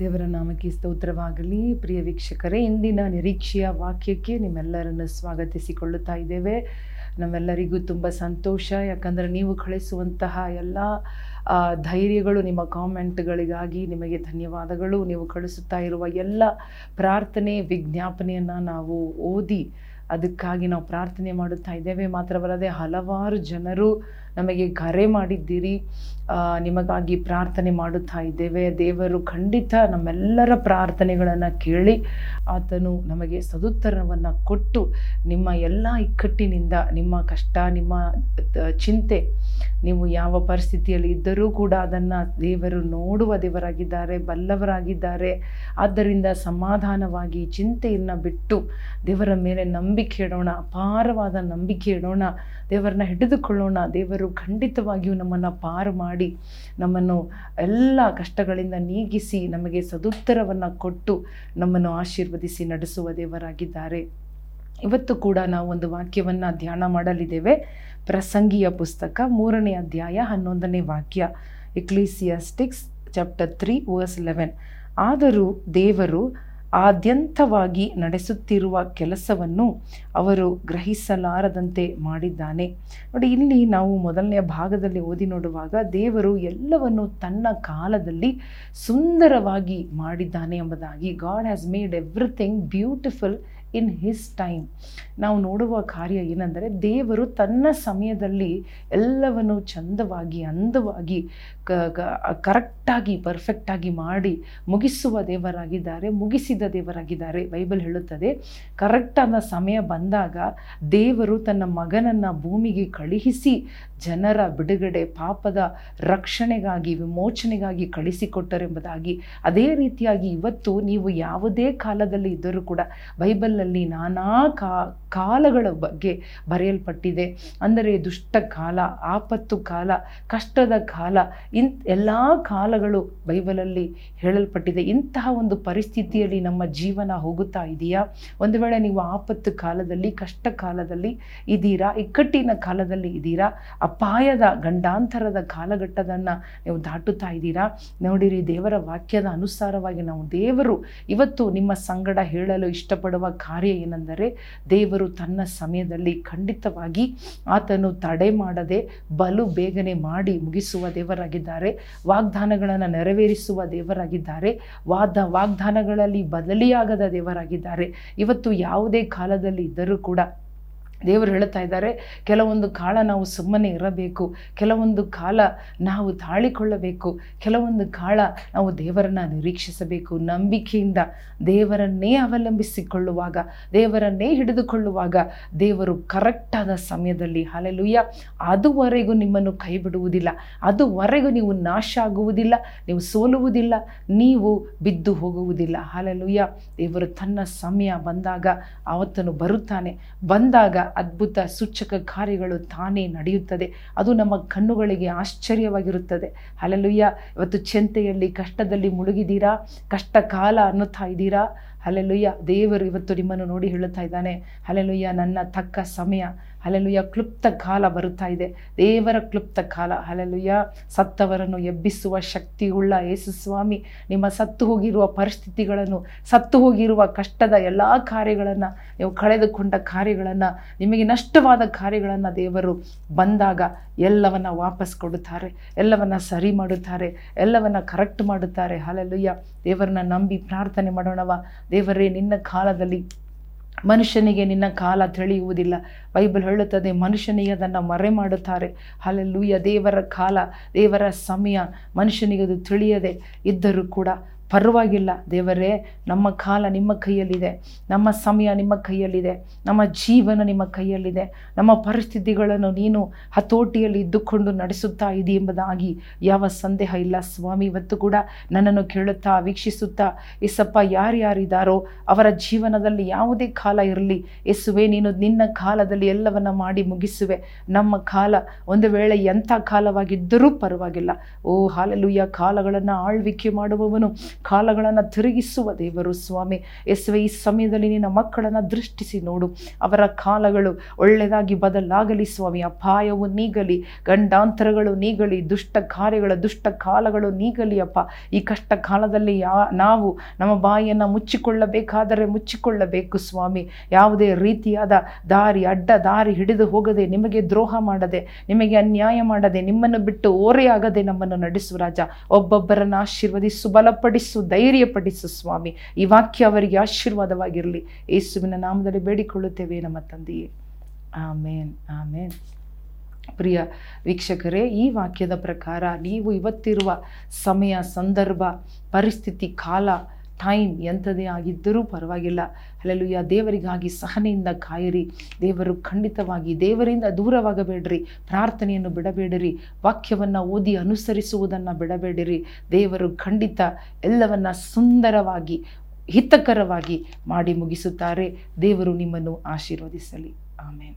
ದೇವರ ನಾಮಕ್ಕೆ ಸ್ತೋತ್ರವಾಗಲಿ. ಪ್ರಿಯ ವೀಕ್ಷಕರೇ, ಇಂದಿನ ನಿರೀಕ್ಷೆಯ ವಾಕ್ಯಕ್ಕೆ ನಿಮ್ಮೆಲ್ಲರನ್ನು ಸ್ವಾಗತಿಸಿಕೊಳ್ಳುತ್ತಾ ಇದ್ದೇವೆ. ನಮ್ಮೆಲ್ಲರಿಗೂ ತುಂಬ ಸಂತೋಷ. ಯಾಕಂದರೆ ನೀವು ಕಳಿಸುವಂತಹ ಎಲ್ಲ ಧೈರ್ಯಗಳು ನಿಮ್ಮ ಕಾಮೆಂಟ್ಗಳಿಗಾಗಿ ನಿಮಗೆ ಧನ್ಯವಾದಗಳು. ನೀವು ಕಳಿಸುತ್ತಾ ಇರುವ ಎಲ್ಲ ಪ್ರಾರ್ಥನೆ, ವಿಜ್ಞಾಪನೆಯನ್ನು ನಾವು ಓದಿ, ಅದಕ್ಕಾಗಿ ನಾವು ಪ್ರಾರ್ಥನೆ ಮಾಡುತ್ತಾ ಇದ್ದೇವೆ. ಮಾತ್ರವಲ್ಲದೆ ಹಲವಾರು ಜನರು ನಮಗೆ ಕರೆ ಮಾಡಿದ್ದೀರಿ. ನಿಮಗಾಗಿ ಪ್ರಾರ್ಥನೆ ಮಾಡುತ್ತಾ ಇದ್ದೇವೆ. ದೇವರು ಖಂಡಿತ ನಮ್ಮೆಲ್ಲರ ಪ್ರಾರ್ಥನೆಗಳನ್ನು ಕೇಳಿ ಆತನು ನಮಗೆ ಸದುತ್ತರವನ್ನು ಕೊಟ್ಟು ನಿಮ್ಮ ಎಲ್ಲ ಇಕ್ಕಟ್ಟಿನಿಂದ, ನಿಮ್ಮ ಕಷ್ಟ, ನಿಮ್ಮ ಚಿಂತೆ, ನೀವು ಯಾವ ಪರಿಸ್ಥಿತಿಯಲ್ಲಿ ಇದ್ದರೂ ಕೂಡ ಅದನ್ನು ದೇವರು ನೋಡುವ ದೇವರಾಗಿದ್ದಾರೆ, ಬಲ್ಲವರಾಗಿದ್ದಾರೆ. ಆದ್ದರಿಂದ ಸಮಾಧಾನವಾಗಿ ಚಿಂತೆಯನ್ನು ಬಿಟ್ಟು ದೇವರ ಮೇಲೆ ನಂಬಿಕೆ ಇಡೋಣ, ಅಪಾರವಾದ ನಂಬಿಕೆ ಇಡೋಣ, ದೇವರನ್ನ ಹಿಡಿದುಕೊಳ್ಳೋಣ. ದೇವರು ಖಂಡಿತವಾಗಿಯೂ ನಮ್ಮನ್ನು ಪಾರು ಮಾಡಿ ನಮ್ಮನ್ನು ಎಲ್ಲ ಕಷ್ಟಗಳಿಂದ ನೀಗಿಸಿ ನಮಗೆ ಸದುತ್ತರವನ್ನು ಕೊಟ್ಟು ನಮ್ಮನ್ನು ಆಶೀರ್ವದಿಸಿ ನಡೆಸುವ ದೇವರಾಗಿದ್ದಾರೆ. ಇವತ್ತು ಕೂಡ ನಾವು ಒಂದು ವಾಕ್ಯವನ್ನು ಧ್ಯಾನ ಮಾಡಲಿದ್ದೇವೆ. ಪ್ರಸಂಗಿಯ ಪುಸ್ತಕ ಮೂರನೇ ಅಧ್ಯಾಯ ಹನ್ನೊಂದನೇ ವಾಕ್ಯ Ecclesiastes chapter three verse eleven ಆದರೂ ದೇವರು ಆದ್ಯಂತವಾಗಿ ನಡೆಸುತ್ತಿರುವ ಕೆಲಸವನ್ನು ಅವರು ಗ್ರಹಿಸಲಾರದಂತೆ ಮಾಡಿದ್ದಾನೆ. ನೋಡಿ, ಇಲ್ಲಿ ನಾವು ಮೊದಲನೆಯ ಭಾಗದಲ್ಲಿ ಓದಿ ನೋಡುವಾಗ ದೇವರು ಎಲ್ಲವನ್ನು ತನ್ನ ಕಾಲದಲ್ಲಿ ಸುಂದರವಾಗಿ ಮಾಡಿದ್ದಾನೆ ಎಂಬುದಾಗಿ. God has made everything beautiful in his time. ನಾವು ನೋಡುವ ಕಾರ್ಯ ಏನೆಂದರೆ ದೇವರು ತನ್ನ ಸಮಯದಲ್ಲಿ ಎಲ್ಲವನ್ನು ಚಂದವಾಗಿ, ಅಂದವಾಗಿ, ಕ ಕರೆಕ್ಟಾಗಿ, ಪರ್ಫೆಕ್ಟಾಗಿ ಮಾಡಿ ಮುಗಿಸುವ ದೇವರಾಗಿದ್ದಾರೆ, ಮುಗಿಸಿದ ದೇವರಾಗಿದ್ದಾರೆ. ಬೈಬಲ್ ಹೇಳುತ್ತದೆ, ಕರೆಕ್ಟಾದ ಸಮಯ ಬಂದಾಗ ದೇವರು ತನ್ನ ಮಗನನ್ನು ಭೂಮಿಗೆ ಕಳುಹಿಸಿ ಜನರ ಬಿಡುಗಡೆ, ಪಾಪದ ರಕ್ಷಣೆಗಾಗಿ, ವಿಮೋಚನೆಗಾಗಿ ಕಳಿಸಿಕೊಟ್ಟರೆಂಬುದಾಗಿ. ಅದೇ ರೀತಿಯಾಗಿ ಇವತ್ತು ನೀವು ಯಾವುದೇ ಕಾಲದಲ್ಲಿ ಇದ್ದರೂ ಕೂಡ ಬೈಬಲಲ್ಲಿ ನಾನಾ ಕಾ, ಕಾಲಗಳ ಬಗ್ಗೆ ಬರೆಯಲ್ಪಟ್ಟಿದೆ. ಅಂದರೆ ದುಷ್ಟ ಕಾಲ, ಆಪತ್ತು ಕಾಲ, ಕಷ್ಟದ ಕಾಲ, ಇನ್, ಎಲ್ಲ ಕಾಲಗಳು ಬೈಬಲಲ್ಲಿ ಹೇಳಲ್ಪಟ್ಟಿದೆ. ಇಂತಹ ಒಂದು ಪರಿಸ್ಥಿತಿಯಲ್ಲಿ ನಮ್ಮ ಜೀವನ ಹೋಗುತ್ತಾ ಇದೆಯಾ? ಒಂದು ವೇಳೆ ನೀವು ಆಪತ್ತು ಕಾಲದಲ್ಲಿ, ಕಷ್ಟ ಕಾಲದಲ್ಲಿ ಇದ್ದೀರಾ ಇಕ್ಕಟ್ಟಿನ ಕಾಲದಲ್ಲಿ ಇದ್ದೀರಾ ಅಪಾಯದ ಗಂಡಾಂತರದ ಕಾಲಘಟ್ಟದನ್ನು ನೀವು ದಾಟುತ್ತಾ ಇದ್ದೀರಾ ನೋಡಿರಿ, ದೇವರ ವಾಕ್ಯದ ಅನುಸಾರವಾಗಿ ನಾವು ದೇವರು ಇವತ್ತು ನಿಮ್ಮ ಸಂಗಡ ಹೇಳಲು ಇಷ್ಟಪಡುವ ಕಾರ್ಯ ಏನೆಂದರೆ ದೇವರು ತನ್ನ ಸಮಯದಲ್ಲಿ ಖಂಡಿತವಾಗಿ ಆತನು ತಡೆ ಮಾಡದೆ ಬಲು ಬೇಗನೆ ಮಾಡಿ ಮುಗಿಸುವ ದೇವರಾಗಿದ್ದಾರೆ. ವಾಗ್ದಾನಗಳನ್ನು ನೆರವೇರಿಸುವ ದೇವರಾಗಿದ್ದಾರೆ. ವಾದ ವಾಗ್ದಾನಗಳಲ್ಲಿ ಬದಲಿಯಾಗದ ದೇವರಾಗಿದ್ದಾರೆ. ಇವತ್ತು ಯಾವುದೇ ಕಾಲದಲ್ಲಿ ಇದ್ದರೂ ಕೂಡ ದೇವರು ಹೇಳ್ತಾ ಇದ್ದಾರೆ, ಕೆಲವೊಂದು ಕಾಲ ನಾವು ಸುಮ್ಮನೆ ಇರಬೇಕು, ಕೆಲವೊಂದು ಕಾಲ ನಾವು ತಾಳಿಕೊಳ್ಳಬೇಕು, ಕೆಲವೊಂದು ಕಾಲ ನಾವು ದೇವರನ್ನು ನಿರೀಕ್ಷಿಸಬೇಕು. ನಂಬಿಕೆಯಿಂದ ದೇವರನ್ನೇ ಅವಲಂಬಿಸಿಕೊಳ್ಳುವಾಗ, ದೇವರನ್ನೇ ಹಿಡಿದುಕೊಳ್ಳುವಾಗ ದೇವರು ಕರೆಕ್ಟಾದ ಸಮಯದಲ್ಲಿ ಹಾಲೆಲುಯ್ಯ ಅದುವರೆಗೂ ನಿಮ್ಮನ್ನು ಕೈ ಬಿಡುವುದಿಲ್ಲ ಅದುವರೆಗೂ ನೀವು ನಾಶ ಆಗುವುದಿಲ್ಲ, ನೀವು ಸೋಲುವುದಿಲ್ಲ, ನೀವು ಬಿದ್ದು ಹೋಗುವುದಿಲ್ಲ. ಹಾಲೆಲುಯ್ಯ ದೇವರು ತನ್ನ ಸಮಯ ಬಂದಾಗ ಆವತ್ತನ್ನು ಬರುತ್ತಾನೆ. ಬಂದಾಗ ಅದ್ಭುತ ಸೂಚಕ ಕಾರ್ಯಗಳು ತಾನೇ ನಡೆಯುತ್ತದೆ. ಅದು ನಮ್ಮ ಕಣ್ಣುಗಳಿಗೆ ಆಶ್ಚರ್ಯವಾಗಿರುತ್ತದೆ. ಅಲ್ಲೆಲುಯ್ಯ ಇವತ್ತು ಚಿಂತೆಯಲ್ಲಿ, ಕಷ್ಟದಲ್ಲಿ ಮುಳುಗಿದ್ದೀರಾ? ಕಷ್ಟ ಕಾಲ ಅನ್ನುತ್ತಾ ಇದ್ದೀರಾ? ಅಲ್ಲೆಲುಯ್ಯ ದೇವರು ಇವತ್ತು ನಿಮ್ಮನ್ನು ನೋಡಿ ಹೇಳುತ್ತಾ ಇದ್ದಾನೆ. ಅಲ್ಲೆಲ್ಲುಯ್ಯ ನನ್ನ ತಕ್ಕ ಸಮಯ. ಅಲ್ಲೆಲ್ಲುಯ್ಯ ಕ್ಲುಪ್ತ ಕಾಲ ಬರುತ್ತಾ ಇದೆ. ದೇವರ ಕ್ಲುಪ್ತ ಕಾಲ. ಅಲ್ಲೆಲ್ಲುಯ್ಯ ಸತ್ತವರನ್ನು ಎಬ್ಬಿಸುವ ಶಕ್ತಿಯುಳ್ಳ ಯೇಸು ಸ್ವಾಮಿ, ನಿಮ್ಮ ಸತ್ತು ಹೋಗಿರುವ ಪರಿಸ್ಥಿತಿಗಳನ್ನು, ಸತ್ತು ಹೋಗಿರುವ ಕಷ್ಟದ ಎಲ್ಲ ಕಾರ್ಯಗಳನ್ನು, ನೀವು ಕಳೆದುಕೊಂಡ ಕಾರ್ಯಗಳನ್ನು, ನಿಮಗೆ ನಷ್ಟವಾದ ಕಾರ್ಯಗಳನ್ನು ದೇವರು ಬಂದಾಗ ಎಲ್ಲವನ್ನ ವಾಪಸ್ ಕೊಡುತ್ತಾರೆ. ಎಲ್ಲವನ್ನ ಸರಿ ಮಾಡುತ್ತಾರೆ. ಎಲ್ಲವನ್ನ ಕರೆಕ್ಟ್ ಮಾಡುತ್ತಾರೆ. ಅಲ್ಲೆಲ್ಲುಯ್ಯ ದೇವರನ್ನ ನಂಬಿ ಪ್ರಾರ್ಥನೆ ಮಾಡೋಣವ. ದೇವರೇ, ನಿನ್ನ ಕಾಲದಲ್ಲಿ ಮನುಷ್ಯನಿಗೆ ನಿನ್ನ ಕಾಲ ತಿಳಿಯುವುದಿಲ್ಲ. ಬೈಬಲ್ ಹೇಳುತ್ತದೆ, ಮನುಷ್ಯನಿಗೆ ಅದನ್ನು ಮರೆ ಮಾಡುತ್ತಾರೆ. ಅಲ್ಲೆಲ್ಲೂಯ್ಯ ದೇವರ ಕಾಲ, ದೇವರ ಸಮಯ ಮನುಷ್ಯನಿಗೆ ಅದು ತಿಳಿಯದೆ ಇದ್ದರೂ ಕೂಡ ಪರವಾಗಿಲ್ಲ. ದೇವರೇ, ನಮ್ಮ ಕಾಲ ನಿಮ್ಮ ಕೈಯಲ್ಲಿದೆ. ನಮ್ಮ ಸಮಯ ನಿಮ್ಮ ಕೈಯಲ್ಲಿದೆ. ನಮ್ಮ ಜೀವನ ನಿಮ್ಮ ಕೈಯಲ್ಲಿದೆ. ನಮ್ಮ ಪರಿಸ್ಥಿತಿಗಳನ್ನು ನೀನು ಹತೋಟಿಯಲ್ಲಿ ಇದ್ದುಕೊಂಡು ನಡೆಸುತ್ತಾ ಇದೆ ಎಂಬುದಾಗಿ ಯಾವ ಸಂದೇಹ ಇಲ್ಲ. ಸ್ವಾಮಿ, ಇವತ್ತು ಕೂಡ ನನ್ನನ್ನು ಕೇಳುತ್ತಾ, ವೀಕ್ಷಿಸುತ್ತಾ ಎಸಪ್ಪ ಯಾರ್ಯಾರಿದ್ದಾರೋ, ಅವರ ಜೀವನದಲ್ಲಿ ಯಾವುದೇ ಕಾಲ ಇರಲಿ. ಎಸುವೆ ನೀನು ನಿನ್ನ ಕಾಲದಲ್ಲಿ ಎಲ್ಲವನ್ನ ಮಾಡಿ ಮುಗಿಸುವೆ. ನಮ್ಮ ಕಾಲ ಒಂದು ವೇಳೆ ಎಂಥ ಕಾಲವಾಗಿದ್ದರೂ ಪರವಾಗಿಲ್ಲ. ಓ ಹಾಲೆಲುಯ್ಯ ಕಾಲಗಳನ್ನು ಆಳ್ವಿಕೆ ಮಾಡುವವನು ಕಾಲಗಳನ್ನು ತಿರುಗಿಸುವ ದೇವರು ಸ್ವಾಮಿ. ಎಸ್ವೆ ಈ ಸಮಯದಲ್ಲಿ ನಿನ್ನ ಮಕ್ಕಳನ್ನು ದೃಷ್ಟಿಸಿ ನೋಡು. ಅವರ ಕಾಲಗಳು ಒಳ್ಳೆಯದಾಗಿ ಬದಲಾಗಲಿ ಸ್ವಾಮಿ. ಅಪಾಯವು ನೀಗಲಿ, ಗಂಡಾಂತರಗಳು ನೀಗಲಿ, ದುಷ್ಟ ಕಾರ್ಯಗಳ ದುಷ್ಟ ಕಾಲಗಳು ನೀಗಲಿ ಅಪ್ಪ. ಈ ಕಷ್ಟ ಕಾಲದಲ್ಲಿ ಯಾ, ನಾವು ನಮ್ಮ ಬಾಯಿಯನ್ನು ಮುಚ್ಚಿಕೊಳ್ಳಬೇಕಾದರೆ ಮುಚ್ಚಿಕೊಳ್ಳಬೇಕು ಸ್ವಾಮಿ. ಯಾವುದೇ ರೀತಿಯಾದ ದಾರಿ, ಅಡ್ಡ ದಾರಿ ಹಿಡಿದು ಹೋಗದೆ ನಿಮಗೆ ದ್ರೋಹ ಮಾಡದೆ, ನಿಮಗೆ ಅನ್ಯಾಯ ಮಾಡದೆ, ನಿಮ್ಮನ್ನು ಬಿಟ್ಟು ಓರೆಯಾಗದೆ ನಮ್ಮನ್ನು ನಡೆಸುವ ರಾಜ. ಒಬ್ಬೊಬ್ಬರನ್ನು ಆಶೀರ್ವದಿಸು, ಬಲಪಡಿಸು. ಧೈರ್ಯಪಡಿಸು ಸ್ವಾಮಿ. ಈ ವಾಕ್ಯ ಅವರಿಗೆ ಆಶೀರ್ವಾದವಾಗಿರಲಿ. ಯೇಸುವಿನ ನಾಮದಲ್ಲಿ ಬೇಡಿಕೊಳ್ಳುತ್ತೇವೆ ನಮ್ಮ ತಂದೆಯೇ. ಆಮೇನ್ ಆಮೇನ್. ಪ್ರಿಯ ವೀಕ್ಷಕರೇ, ಈ ವಾಕ್ಯದ ಪ್ರಕಾರ ನೀವು ಇವತ್ತಿರುವ ಸಮಯ, ಸಂದರ್ಭ, ಪರಿಸ್ಥಿತಿ, ಕಾಲ ಟೈಮ್ ಎಂಥದೇ ಆಗಿದ್ದರೂ ಪರವಾಗಿಲ್ಲ. ಅಲ್ಲೆಲ್ಲೂಯ್ಯ ದೇವರಿಗಾಗಿ ಸಹನೆಯಿಂದ ಕಾಯಿರಿ. ದೇವರು ಖಂಡಿತವಾಗಿ ದೇವರಿಂದ ದೂರವಾಗಬೇಡ್ರಿ. ಪ್ರಾರ್ಥನೆಯನ್ನು ಬಿಡಬೇಡಿರಿ. ವಾಕ್ಯವನ್ನು ಓದಿ ಅನುಸರಿಸುವುದನ್ನು ಬಿಡಬೇಡಿರಿ. ದೇವರು ಖಂಡಿತ ಎಲ್ಲವನ್ನ ಸುಂದರವಾಗಿ, ಹಿತಕರವಾಗಿ ಮಾಡಿ ಮುಗಿಸುತ್ತಾರೆ. ದೇವರು ನಿಮ್ಮನ್ನು ಆಶೀರ್ವದಿಸಲಿ. ಆಮೇಲೆ